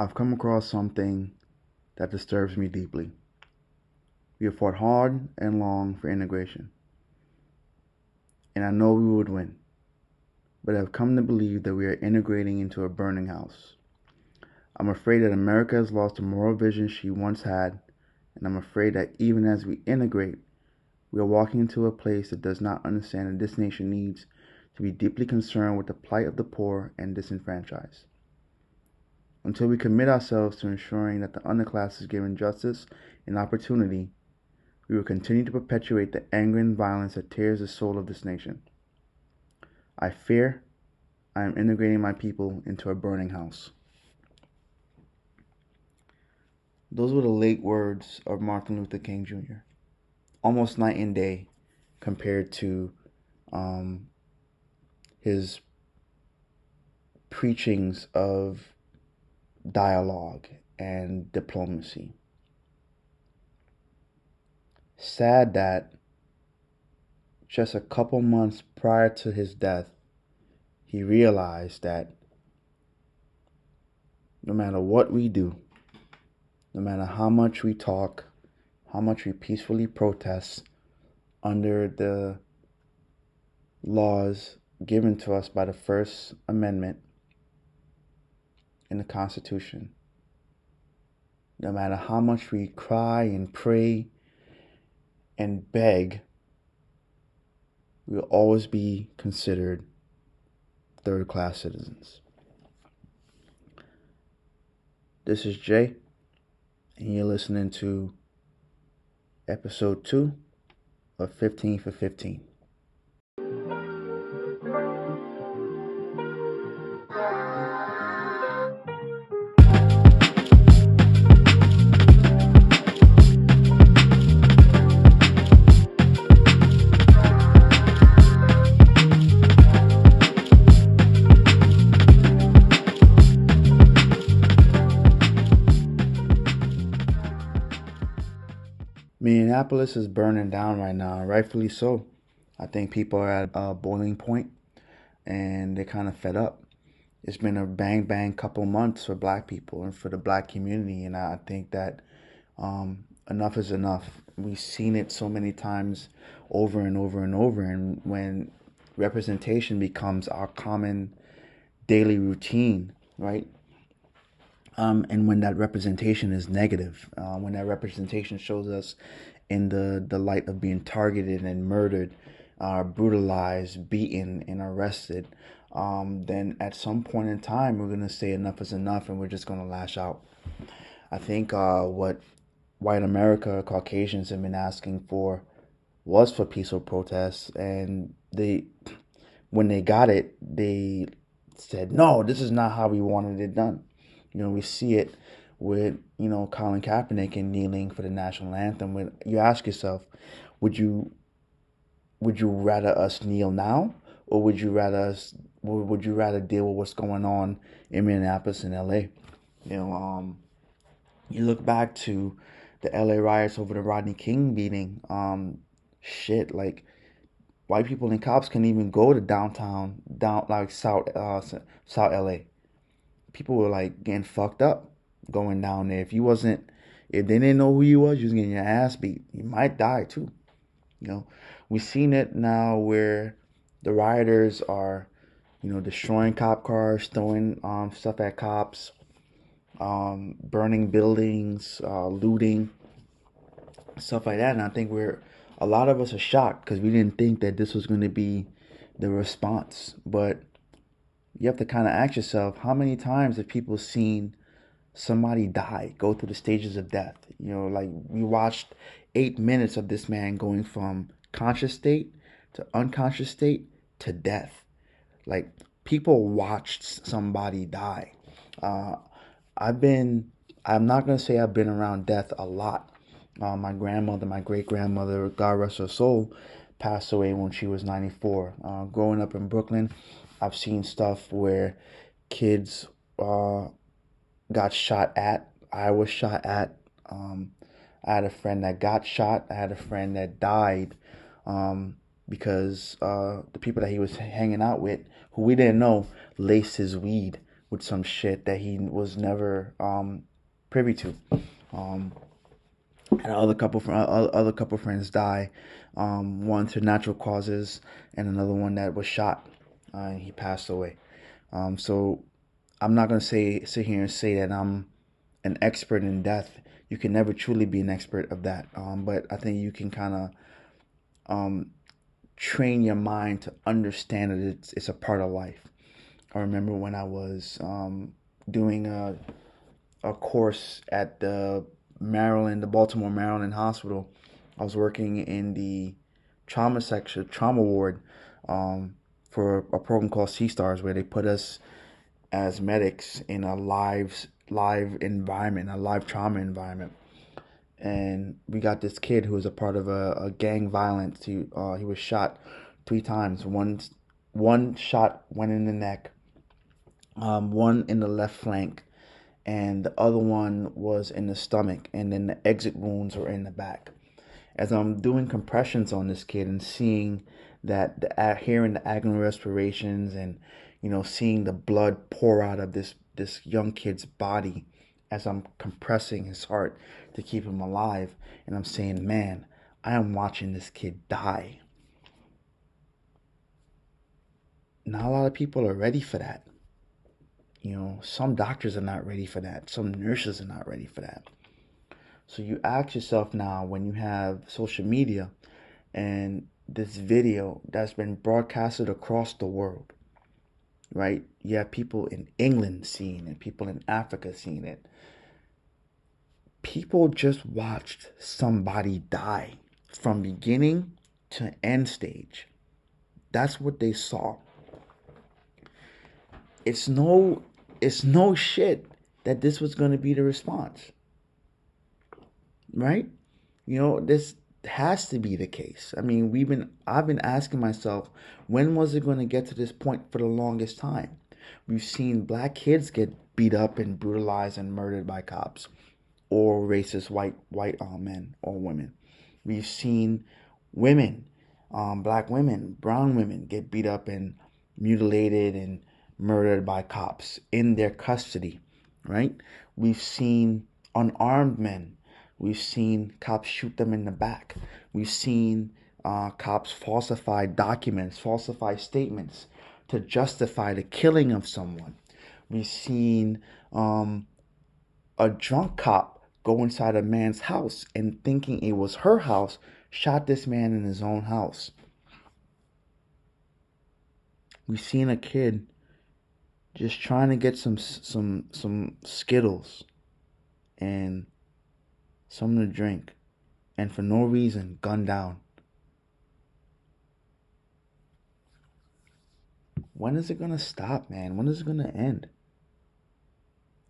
I've come across something that disturbs me deeply. We have fought hard and long for integration, and I know we would win, but I've come to believe that we are integrating into a burning house. I'm afraid that America has lost the moral vision she once had, and I'm afraid that even as we integrate, we are walking into a place that does not understand that this nation needs to be deeply concerned with the plight of the poor and disenfranchised. Until we commit ourselves to ensuring that the underclass is given justice and opportunity, we will continue to perpetuate the anger and violence that tears the soul of this nation. I fear I am integrating my people into a burning house. Those were the late words of Martin Luther King Jr. Almost night and day compared to um, his preachings of dialogue and diplomacy. Sad that just a couple months prior to his death, he realized that no matter what we do, no matter how much we talk, how much we peacefully protest under the laws given to us by the First Amendment in the Constitution. No matter how much we cry and pray and beg, we will always be considered third class citizens. This is Jay, and you're listening to episode 2 of 15 for 15. Minneapolis is burning down right now, rightfully so. I think people are at a boiling point and they're kind of fed up. It's been a bang bang couple months for black people and for the black community, and I think that um, enough is enough. We've seen it so many times over and over and over, and when representation becomes our common daily routine, right? Um, and when that representation is negative, uh, when that representation shows us in the, the light of being targeted and murdered, uh, brutalized, beaten, and arrested, um, then at some point in time, we're going to say enough is enough and we're just going to lash out. I think uh, what white America, Caucasians have been asking for was for peaceful protests. And they, when they got it, they said, no, this is not how we wanted it done. You know, we see it with, you know, Colin Kaepernick and kneeling for the national anthem. When you ask yourself, would you would you rather us kneel now or would you rather us would you rather deal with what's going on in Minneapolis and LA? You know, um you look back to the LA riots over the Rodney King beating, um, shit, like white people and cops can even go to downtown, down like South uh, South LA people were like getting fucked up going down there. If you wasn't, if they didn't know who you was, you was getting your ass beat. You might die too. You know, we've seen it now where the rioters are, you know, destroying cop cars, throwing um, stuff at cops, um, burning buildings, uh, looting, stuff like that. And I think we're a lot of us are shocked because we didn't think that this was going to be the response. But you have to kind of ask yourself how many times have people seen somebody die, go through the stages of death? You know, like we watched eight minutes of this man going from conscious state to unconscious state to death. Like people watched somebody die. Uh, I've been, I'm not going to say I've been around death a lot. Uh, my grandmother, my great grandmother, God rest her soul, passed away when she was 94. Uh, growing up in Brooklyn, I've seen stuff where kids uh, got shot at. I was shot at. Um, I had a friend that got shot. I had a friend that died um, because uh, the people that he was hanging out with, who we didn't know, laced his weed with some shit that he was never um, privy to. Um, and other couple other couple friends die, um, one to natural causes, and another one that was shot. Uh, he passed away. Um, so I'm not gonna say sit here and say that I'm an expert in death. You can never truly be an expert of that. Um, but I think you can kind of um, train your mind to understand that it's it's a part of life. I remember when I was um, doing a a course at the Maryland, the Baltimore Maryland Hospital. I was working in the trauma section, trauma ward, um, for a program called C-STARS, where they put us as medics in a live live environment, a live trauma environment. And we got this kid who was a part of a, a gang violence. He uh, he was shot three times. One one shot went in the neck, um, one in the left flank, and the other one was in the stomach, and then the exit wounds were in the back. As I'm doing compressions on this kid and seeing that the uh, hearing the agonal respirations and you know seeing the blood pour out of this this young kid's body as I'm compressing his heart to keep him alive, and I'm saying, man, I am watching this kid die. Not a lot of people are ready for that. You know, some doctors are not ready for that. Some nurses are not ready for that. So you ask yourself now when you have social media and this video that's been broadcasted across the world, right? You have people in England seeing it, people in Africa seeing it. People just watched somebody die from beginning to end stage. That's what they saw. It's no it's no shit that this was going to be the response. Right? You know, this has to be the case. I mean, we've been I've been asking myself, when was it going to get to this point for the longest time? We've seen black kids get beat up and brutalized and murdered by cops or racist white white uh, men or women. We've seen women, um, black women, brown women get beat up and mutilated and murdered by cops in their custody, right? We've seen unarmed men. We've seen cops shoot them in the back. We've seen uh, cops falsify documents, falsify statements to justify the killing of someone. We've seen um, a drunk cop go inside a man's house and thinking it was her house, shot this man in his own house. We've seen a kid just trying to get some some some skittles and something to drink. And for no reason gunned down. When is it gonna stop man? When is it gonna end?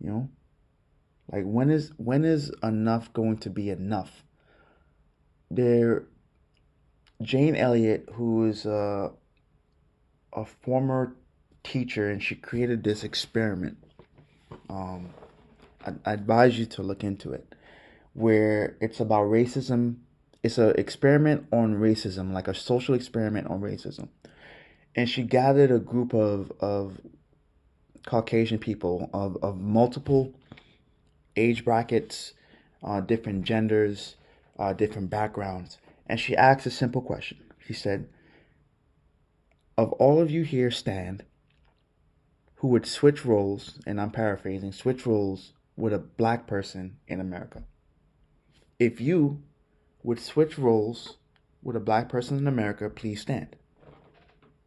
You know? Like when is when is enough going to be enough? There jane elliott who is a, a former teacher and she created this experiment. Um, I, I advise you to look into it, where it's about racism. It's an experiment on racism, like a social experiment on racism. And she gathered a group of, of Caucasian people of, of multiple age brackets, uh, different genders, uh, different backgrounds. And she asked a simple question. She said, Of all of you here stand, who would switch roles, and I'm paraphrasing, switch roles with a black person in America. If you would switch roles with a black person in America, please stand.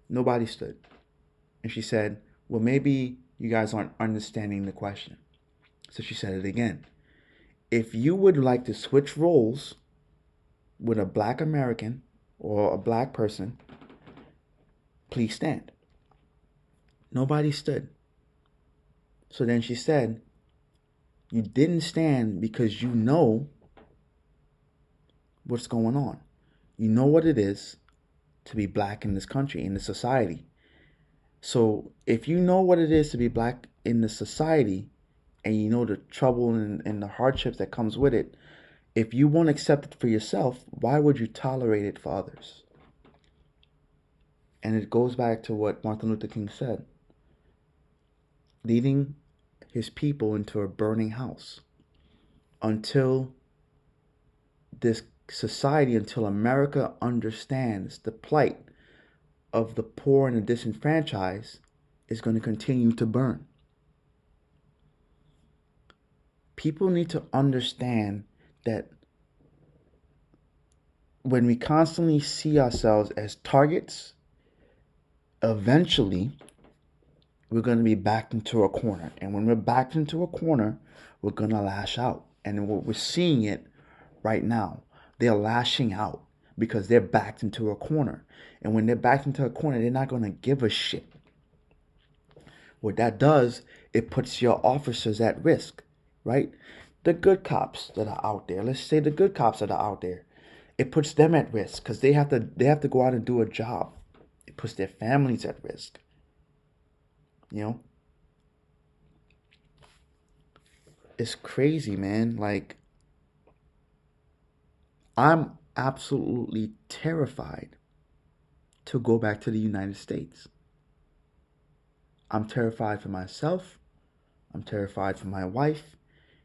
Nobody stood. And she said, Well, maybe you guys aren't understanding the question. So she said it again. If you would like to switch roles with a black American or a black person, please stand. Nobody stood. So then she said, You didn't stand because you know what's going on. You know what it is to be black in this country, in this society. So if you know what it is to be black in the society and you know the trouble and, and the hardships that comes with it, if you won't accept it for yourself, why would you tolerate it for others? And it goes back to what Martin Luther King said leading his people into a burning house until this society, until America understands the plight of the poor and the disenfranchised, is going to continue to burn. People need to understand that when we constantly see ourselves as targets, eventually we're going to be backed into a corner. And when we're backed into a corner, we're going to lash out. And we're seeing it right now. They're lashing out because they're backed into a corner. And when they're backed into a corner, they're not going to give a shit. What that does, it puts your officers at risk, right? The good cops that are out there, let's say the good cops that are out there, it puts them at risk because they have to they have to go out and do a job. It puts their families at risk. You know? It's crazy, man. Like I'm absolutely terrified to go back to the United States. I'm terrified for myself. I'm terrified for my wife.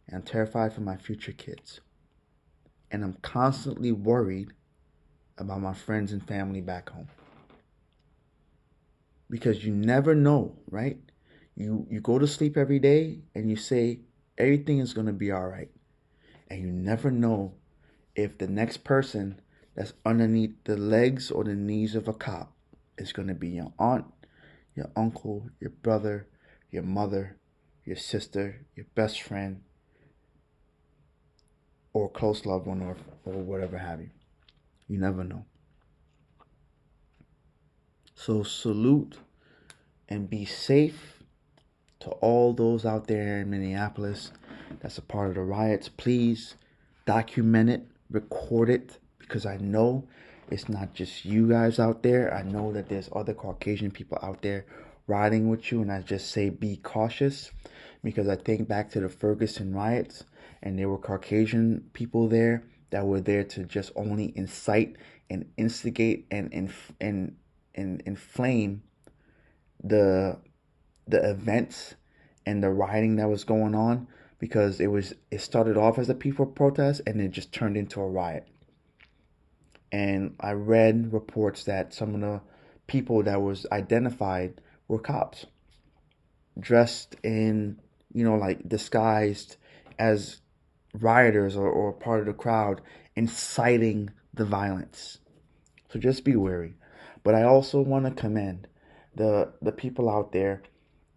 And I'm terrified for my future kids. And I'm constantly worried about my friends and family back home. Because you never know, right? You you go to sleep every day and you say everything is going to be all right. And you never know if the next person that's underneath the legs or the knees of a cop is going to be your aunt, your uncle, your brother, your mother, your sister, your best friend, or close loved one, or, or whatever have you. You never know. So salute and be safe to all those out there in Minneapolis that's a part of the riots. Please document it, record it, because I know it's not just you guys out there. I know that there's other Caucasian people out there riding with you, and I just say be cautious because I think back to the Ferguson riots, and there were Caucasian people there that were there to just only incite and instigate and and and, and inflame the the events and the rioting that was going on because it was it started off as a peaceful protest and it just turned into a riot. And I read reports that some of the people that was identified were cops dressed in you know like disguised as rioters or, or part of the crowd inciting the violence. So just be wary. But i also want to commend the the people out there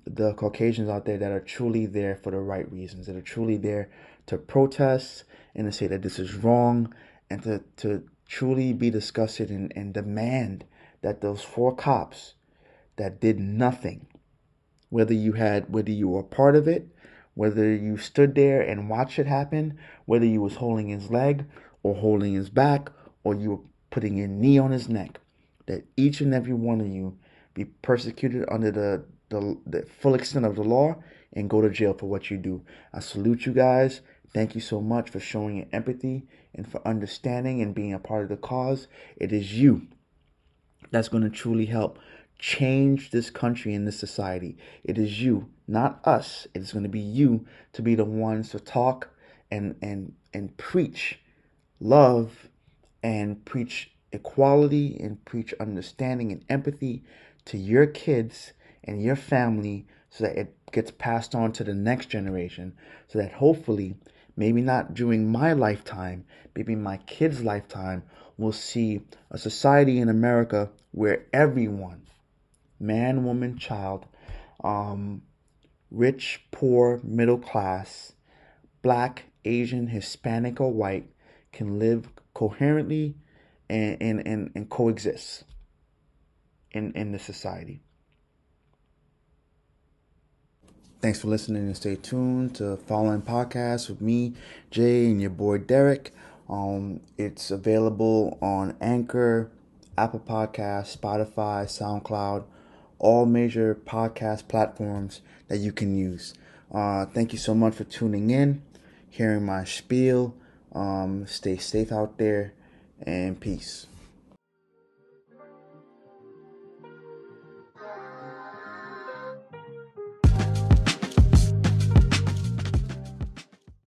the caucasians out there that are truly there for the right reasons that are truly there to protest and to say that this is wrong and to to truly be disgusted and, and demand that those four cops that did nothing, whether you had whether you were part of it, whether you stood there and watched it happen, whether you was holding his leg or holding his back, or you were putting your knee on his neck, that each and every one of you be persecuted under the, the, the full extent of the law and go to jail for what you do. I salute you guys. Thank you so much for showing your empathy and for understanding and being a part of the cause. It is you that's going to truly help change this country and this society. It is you, not us. It is going to be you to be the ones to talk and and and preach love and preach equality and preach understanding and empathy to your kids and your family so that it gets passed on to the next generation so that hopefully maybe not during my lifetime, maybe my kids' lifetime, we'll see a society in America where everyone, man, woman, child, um, rich, poor, middle class, black, Asian, Hispanic, or white, can live coherently and, and, and, and coexist in, in the society. Thanks for listening and stay tuned to following podcast with me, Jay, and your boy Derek. Um, it's available on Anchor, Apple Podcasts, Spotify, SoundCloud, all major podcast platforms that you can use. Uh, thank you so much for tuning in, hearing my spiel. Um, stay safe out there, and peace.